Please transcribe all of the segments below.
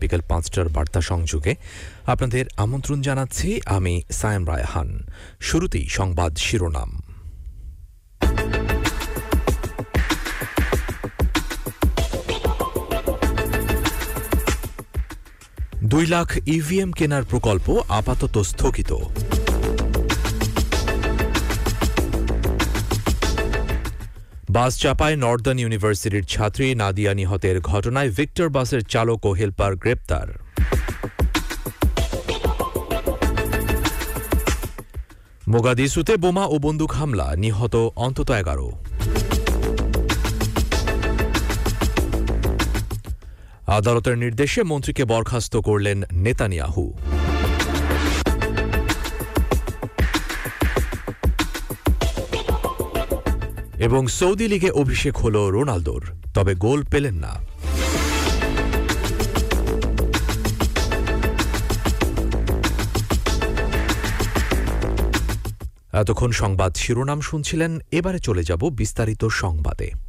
বিকেল পাঁচটার বার্তা সংযোগে আপনাদের আমন্ত্রণ জানাচ্ছি আমি সায়ম রায়হান। শুরুতেই সংবাদ শিরোনাম। দুই লাখ ইভিএম কেনার প্রকল্প আপাতত স্থগিত। বাস চাপায় নর্দার্ন ইউনিভার্সিটির ছাত্রী নাদিয়া নিহতের ঘটনায় ভিক্টর বাসের চালক ও হেলপার গ্রেপ্তার। মোগাদিসুতে বোমা ও বন্দুক হামলা, নিহত অন্তত এগারো। আদালতের নির্দেশে মন্ত্রীকে বরখাস্ত করলেন নেতানিয়াহু। এবং সৌদি লিগে অভিষেক হল রোনালদোর, তবে গোল পেলেন না। এতক্ষণ সংবাদ শিরোনাম শুনছিলেন, এবারে চলে যাব বিস্তারিত সংবাদে।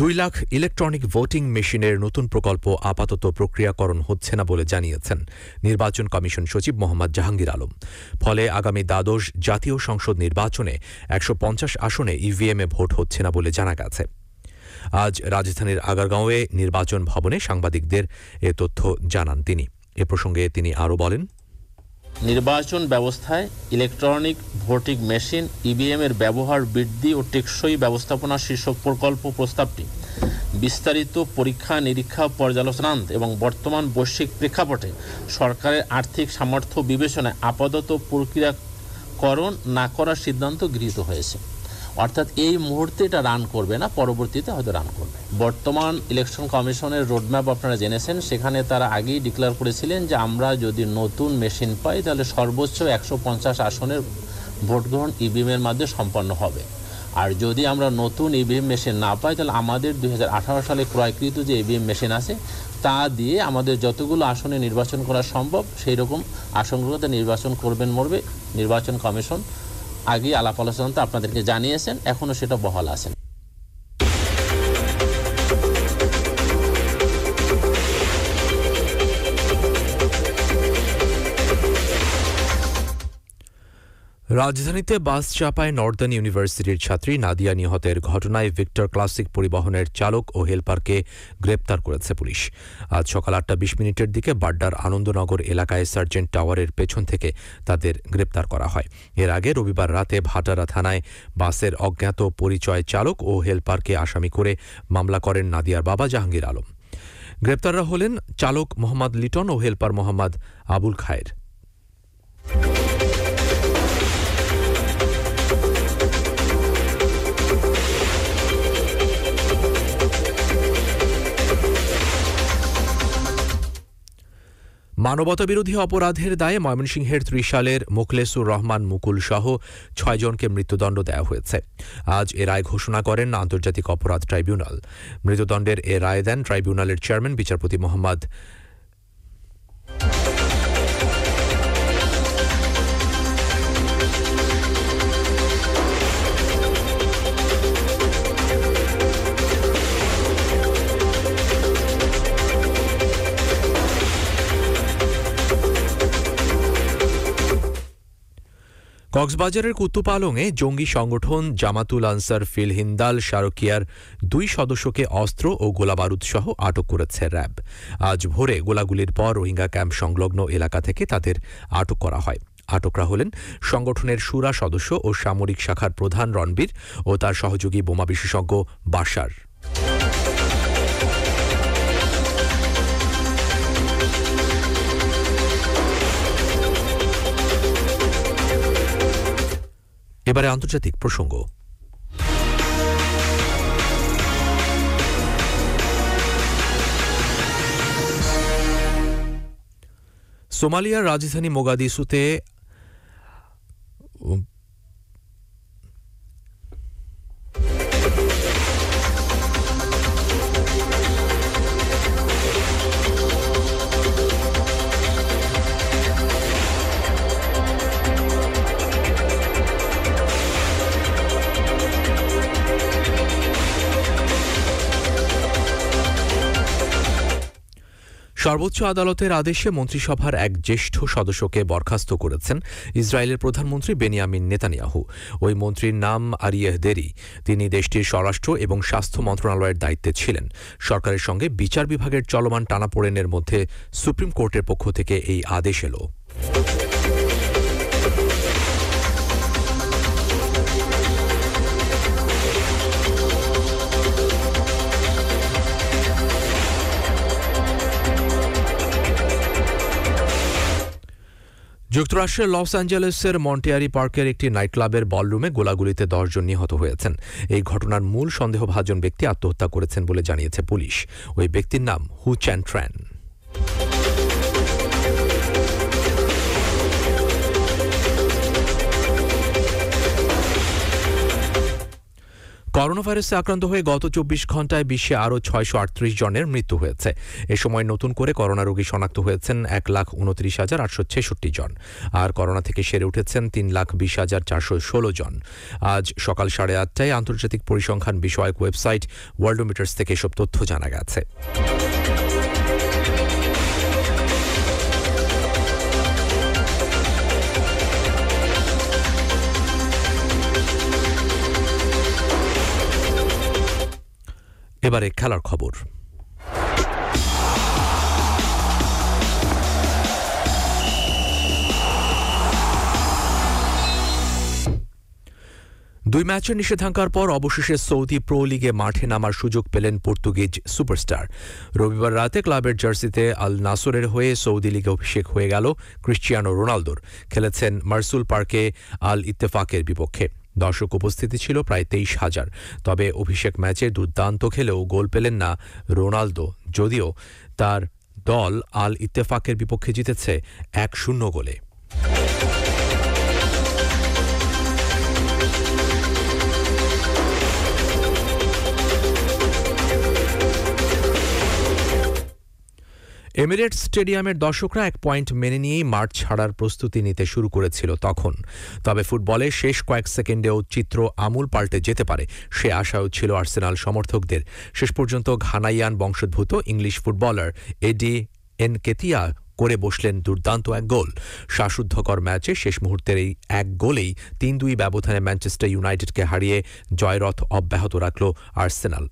দুই লাখ ইলেকট্রনিক ভোটিং মেশিনের নতুন প্রকল্প আপাতত প্রক্রিয়াকরণ হচ্ছে না বলে জানিয়েছেন নির্বাচন কমিশন সচিব মোহাম্মদ জাহাঙ্গীর আলম। ফলে আগামী দ্বাদশ জাতীয় সংসদ নির্বাচনে একশো পঞ্চাশ আসনে ইভিএমে ভোট হচ্ছে না বলে জানা গেছে। আজ রাজধানীর আগারগাঁওয়ে নির্বাচন ভবনে সাংবাদিকদের এ তথ্য জানান তিনি। এ প্রসঙ্গে তিনি আরও বলেন নির্বাচন ব্যবস্থায় ইলেকট্রনিক ভোটিং মেশিন ইভিএম এর ব্যবহার বৃদ্ধি ও টেকসই ব্যবস্থাপনা শীর্ষক প্রকল্প প্রস্তাবটি। বিস্তারিত পরীক্ষা নিরীক্ষা পর্যালোচনান্ত এবং বর্তমান বৈশ্বিক প্রেক্ষাপটে সরকারের আর্থিক সামর্থ্য বিবেচনায় আপাতত প্রক্রিয়াকরণ না করার সিদ্ধান্ত গৃহীত হয়েছে। অর্থাৎ এই মুহূর্তে এটা রান করবে না, পরবর্তীতে হয়তো রান করবে। বর্তমান ইলেকশন কমিশনের রোডম্যাপ আপনারা জেনেছেন, সেখানে তারা আগেই ডিক্লেয়ার করেছিলেন যে আমরা যদি নতুন মেশিন পাই, তাহলে সর্বোচ্চ একশো পঞ্চাশ আসনের ভোট গ্রহণ ইভিএমের মাধ্যমে সম্পন্ন হবে। আর যদি আমরা নতুন ইভিএম মেশিন না পাই, তাহলে আমাদের দুই হাজার আঠারো সালে ক্রয়কৃত যে ইভিএম মেশিন আছে, তা দিয়ে আমাদের যতগুলো আসনে নির্বাচন করা সম্ভব সেই রকম আসনগুলোতে নির্বাচন করবেন মরবে নির্বাচন কমিশন। আগেই আলাপ আলোচনা আপনাদেরকে জানিয়েছেন এখনও সেটা বহাল আছেন। রাজধানীতে বাস চাপায় নর্দার্ন ইউনিভার্সিটির ছাত্রী নাদিয়া নিহতের ঘটনায় ভিক্টর ক্লাসিক পরিবহনের চালক ও হেলপারকে গ্রেপ্তার করেছে পুলিশ। আজ সকাল আটটা বিশ মিনিটের দিকে বাড্ডার আনন্দনগর এলাকায় সার্জেন্ট টাওয়ারের পেছন থেকে তাদের গ্রেপ্তার করা হয়। এর আগে রবিবার রাতে ভাটারা থানায় বাসের অজ্ঞাত পরিচয় চালক ও হেলপারকে আসামি করে মামলা করেন নাদিয়ার বাবা জাহাঙ্গীর আলম। গ্রেপ্তাররা হলেন চালক মোহাম্মদ লিটন ও হেলপার মোহাম্মদ আবুল খায়ের। মানবতাবিরোধী অপরাধের দায়ে ময়মনসিংহের ত্রিশালের মুখলেসুর রহমান মুকুল সহ ছয়জনকে মৃত্যুদণ্ড দেওয়া হয়েছে। আজ এ রায় ঘোষণা করেন আন্তর্জাতিক অপরাধ ট্রাইব্যুনাল। মৃত্যুদণ্ডের এ রায় দেন ট্রাইব্যুনালের চেয়ারম্যান, বিচারপতি মোহাম্মদ কক্সবাজারের কুতুপালংয়ে জঙ্গি সংগঠন জামাতুল আনসার ফিল হিন্দাল শারকিয়ার দুই সদস্যকে অস্ত্র ও গোলাবারুদ সহ আটক করেছে র্যাব। আজ ভোরে গোলাগুলির পর রোহিঙ্গা ক্যাম্প সংলগ্ন এলাকা থেকে তাদের আটক করা হয়। আটকরা হলেন সংগঠনের সুরা সদস্য ও সামরিক শাখার প্রধান রণবীর ও তার সহযোগী বোমা বিশেষজ্ঞ বাসার এবারে আন্তর্জাতিক প্রসঙ্গ। সোমালিয়ার রাজধানী মোগাদিসুতে সর্বোচ্চ আদালতের আদেশে মন্ত্রিসভার এক জ্যেষ্ঠ সদস্যকে বরখাস্ত করেছেন ইসরায়েলের প্রধানমন্ত্রী বেনিয়ামিন নেতানিয়াহু। ওই মন্ত্রীর নাম আরিয়েহ দেরি। তিনি দেশটির স্বরাষ্ট্র এবং স্বাস্থ্য মন্ত্রণালয়ের দায়িত্বে ছিলেন। সরকারের সঙ্গে বিচার বিভাগের চলমান টানাপোড়েনের মধ্যে সুপ্রিম কোর্টের পক্ষ থেকে এই আদেশ এলো। যুক্তরাষ্ট্রের লস অ্যাঞ্জেলেসের মন্টিয়ারি পার্কের একটি নাইট ক্লাবের বলরুমে গোলাগুলিতে দশজন নিহত হয়েছেন। এই ঘটনার মূল সন্দেহভাজন ব্যক্তি আত্মহত্যা করেছেন বলে জানিয়েছে পুলিশ। ওই ব্যক্তির নাম হু চ্যান ট্র্যান। করোনা ভাইরাসে আক্রান্ত হয়ে গত চব্বিশ ঘন্টায় বিশ্বে আরও ছয়শো আটত্রিশ জনের মৃত্যু হয়েছে। এ সময় নতুন করে করোনা রোগী শনাক্ত হয়েছেন এক লাখ উনত্রিশ হাজার আটশো ছেষট্টি জন আর করোনা থেকে সেরে উঠেছেন তিন লাখ বিশ হাজার চারশো ষোলো জন। আজ সকাল সাড়ে আটটায় আন্তর্জাতিক পরিসংখ্যান বিষয়ক ওয়েবসাইট ওয়ার্ল্ডোমিটার্স থেকে এসব তথ্য জানা গেছে। এবারে খেলার খবর। দুই ম্যাচের নিষেধাজ্ঞার পর অবশেষে সৌদি প্রো লিগে মাঠে নামার সুযোগ পেলেন পর্তুগিজ সুপারস্টার। রবিবার রাতে ক্লাবের জার্সিতে আল নাসরের হয়ে সৌদি লিগে অভিষেক হয়ে গেল ক্রিশ্চিয়ানো রোনালদোর। খেলেছেন মার্সুল পার্কে আল ইত্তেফাকের বিপক্ষে। দর্শক উপস্থিতি ছিল প্রায় তেইশ হাজার। তবে অভিষেক ম্যাচে দুর্দান্ত খেলেও গোল পেলেন না রোনালদো, যদিও তার দল আল ইত্তেফাকের বিপক্ষে জিতেছে এক শূন্য গোলে। এমিরেটস স্টেডিয়ামের দর্শকরা এক পয়েন্ট মেনে নিয়েই মাঠ ছাড়ার প্রস্তুতি নিতে শুরু করেছিল তখন। তবে ফুটবলে শেষ কয়েক সেকেন্ডেও চিত্র আমূল পাল্টে যেতে পারে, সে আশাও ছিল আর্সেনাল সমর্থকদের। শেষ পর্যন্ত ঘানাইয়ান বংশোদ্ভূত ইংলিশ ফুটবলার এডি এন কেতিয়া করে বসলেন দুর্দান্ত এক গোল। শ্বাসুদ্ধকর ম্যাচে শেষ মুহূর্তের এই এক গোলেই তিন দুই ব্যবধানে ম্যানচেস্টার ইউনাইটেডকে হারিয়ে জয়রথ অব্যাহত রাখল আর্সেনাল।